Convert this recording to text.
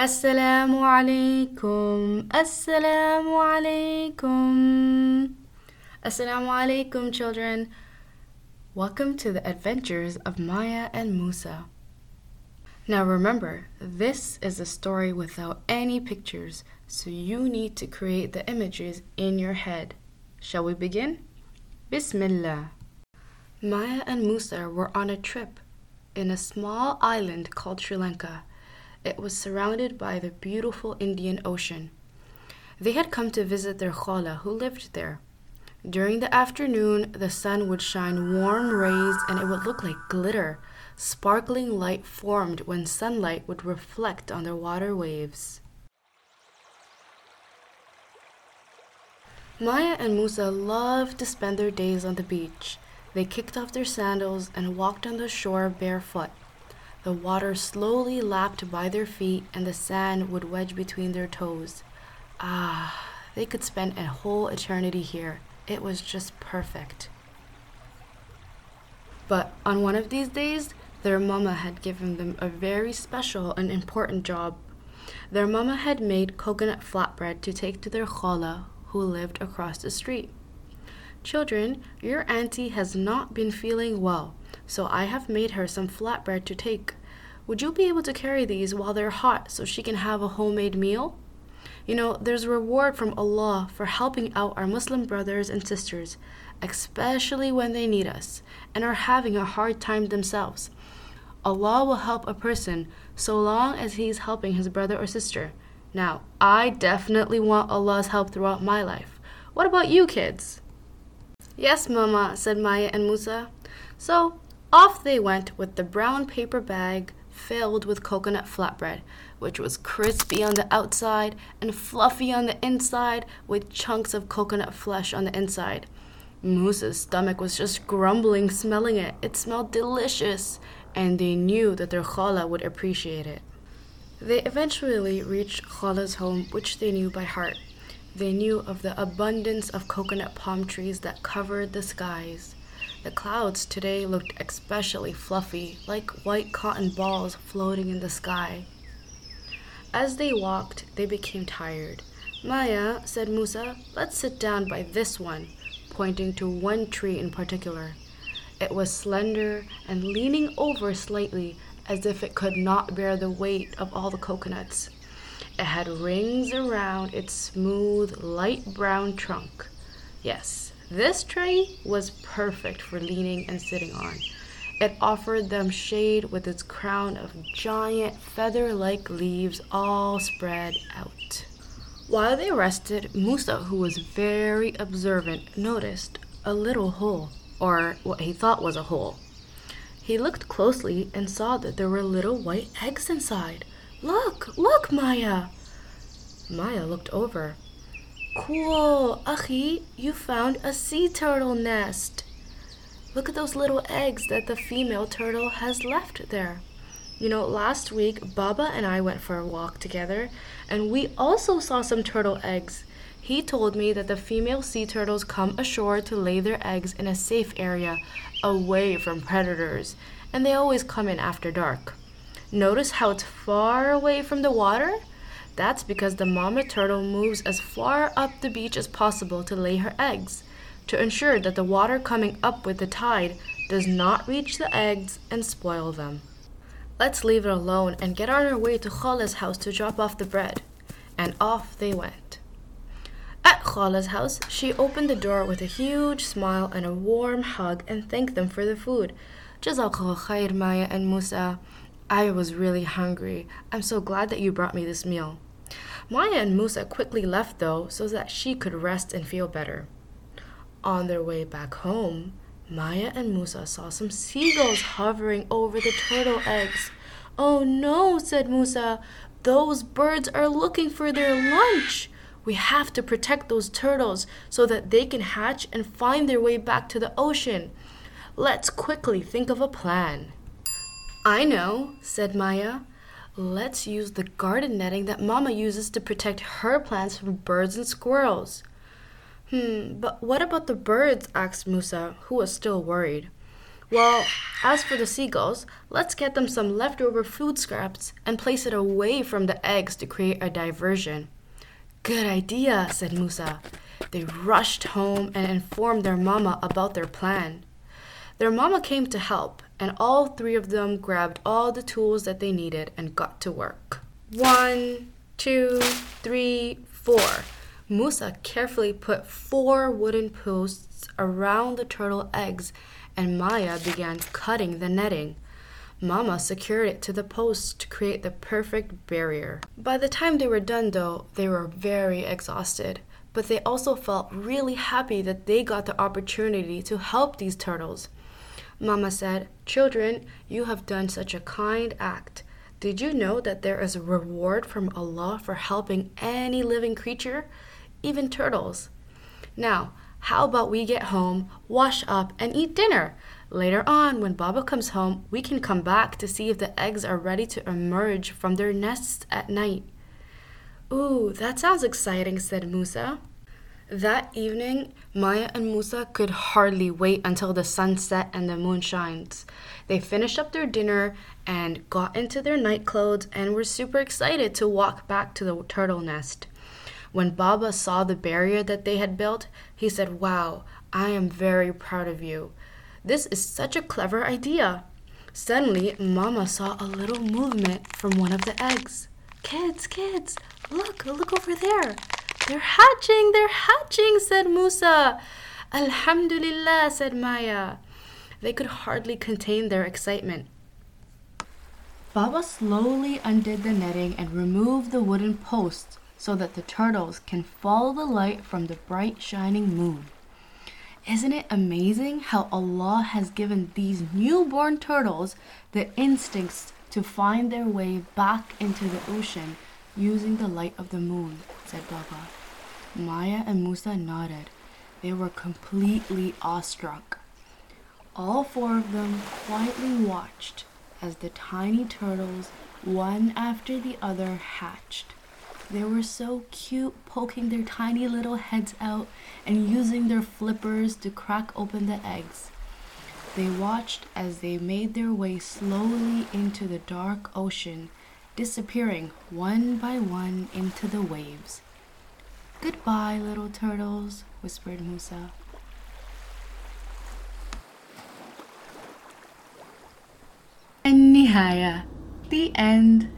Assalamu alaikum. Assalamu alaikum. Assalamu alaikum, children. Welcome to the adventures of Maya and Musa. Now remember, this is a story without any pictures, so you need to create the images in your head. Shall we begin? Bismillah. Maya and Musa were on a trip in a small island called Sri Lanka. It was surrounded by the beautiful Indian Ocean. They had come to visit their khala who lived there. During the afternoon, the sun would shine warm rays and it would look like glitter. Sparkling light formed when sunlight would reflect on the water waves. Maya and Musa loved to spend their days on the beach. They kicked off their sandals and walked on the shore barefoot. The water slowly lapped by their feet and the sand would wedge between their toes. Ah, they could spend a whole eternity here. It was just perfect. But on one of these days, their mama had given them a very special and important job. Their mama had made coconut flatbread to take to their khala who lived across the street. Children, your auntie has not been feeling well so I have made her some flatbread to take. Would you be able to carry these while they're hot so she can have a homemade meal? You know, there's a reward from Allah for helping out our Muslim brothers and sisters, especially when they need us and are having a hard time themselves. Allah will help a person so long as he's helping his brother or sister. Now, I definitely want Allah's help throughout my life. What about you, kids? Yes, Mama, said Maya and Musa. So, off they went with the brown paper bag filled with coconut flatbread, which was crispy on the outside and fluffy on the inside with chunks of coconut flesh on the inside. Musa's stomach was just grumbling smelling it. It smelled delicious, and they knew that their khala would appreciate it. They eventually reached Khala's home, which they knew by heart. They knew of the abundance of coconut palm trees that covered the skies. The clouds today looked especially fluffy, like white cotton balls floating in the sky. As they walked, they became tired. Maya, said Musa, let's sit down by this one, pointing to one tree in particular. It was slender and leaning over slightly as if it could not bear the weight of all the coconuts. It had rings around its smooth, light brown trunk. Yes, this tree was perfect for leaning and sitting on. It offered them shade with its crown of giant feather like leaves all spread out. While they rested, Musa, who was very observant, noticed a little hole, or what he thought was a hole. He looked closely and saw that there were little white eggs inside. Look, look, Maya! Maya looked over. Cool, Achi, you found a sea turtle nest. Look at those little eggs that the female turtle has left there. You know, last week Baba and I went for a walk together, and we also saw some turtle eggs. He told me that the female sea turtles come ashore to lay their eggs in a safe area, away from predators, and they always come in after dark. Notice how it's far away from the water? That's because the mama turtle moves as far up the beach as possible to lay her eggs, to ensure that the water coming up with the tide does not reach the eggs and spoil them. Let's leave it alone and get on our way to Khala's house to drop off the bread. And off they went. At Khala's house, she opened the door with a huge smile and a warm hug and thanked them for the food. Jazakallah khair, Maya and Musa. I was really hungry. I'm so glad that you brought me this meal. Maya and Musa quickly left, though, so that she could rest and feel better. On their way back home, Maya and Musa saw some seagulls hovering over the turtle eggs. Oh no, said Musa, those birds are looking for their lunch. We have to protect those turtles so that they can hatch and find their way back to the ocean. Let's quickly think of a plan. I know, said Maya. Let's use the garden netting that Mama uses to protect her plants from birds and squirrels. Hmm, but what about the birds? asked Musa, who was still worried. Well, as for the seagulls, let's get them some leftover food scraps and place it away from the eggs to create a diversion. Good idea, said Musa. They rushed home and informed their mama about their plan. Their mama came to help, and all three of them grabbed all the tools that they needed and got to work. One, two, three, four. Musa carefully put four wooden posts around the turtle eggs, and Maya began cutting the netting. Mama secured it to the posts to create the perfect barrier. By the time they were done, though, they were very exhausted, but they also felt really happy that they got the opportunity to help these turtles. Mama said, Children, you have done such a kind act. Did you know that there is a reward from Allah for helping any living creature, even turtles? Now, how about we get home, wash up, and eat dinner? Later on, when Baba comes home, we can come back to see if the eggs are ready to emerge from their nests at night. Ooh, that sounds exciting, said Musa. That evening, Maya and Musa could hardly wait until the sun set and the moon shines. They finished up their dinner and got into their night clothes and were super excited to walk back to the turtle nest. When Baba saw the barrier that they had built, he said, Wow, I am very proud of you. This is such a clever idea. Suddenly, Mama saw a little movement from one of the eggs. Kids, kids, look, look over there. They're hatching, they're hatching, said Musa. Alhamdulillah, said Maya. They could hardly contain their excitement. Baba slowly undid the netting and removed the wooden posts so that the turtles can follow the light from the bright shining moon. Isn't it amazing how Allah has given these newborn turtles the instincts to find their way back into the ocean using the light of the moon? Said Baba. Maya and Musa nodded. They were completely awestruck. All four of them quietly watched as the tiny turtles, one after the other, hatched. They were so cute, poking their tiny little heads out and using their flippers to crack open the eggs. They watched as they made their way slowly into the dark ocean, disappearing one by one into the waves. Goodbye, little turtles, whispered Musa. And Nihaya, the end.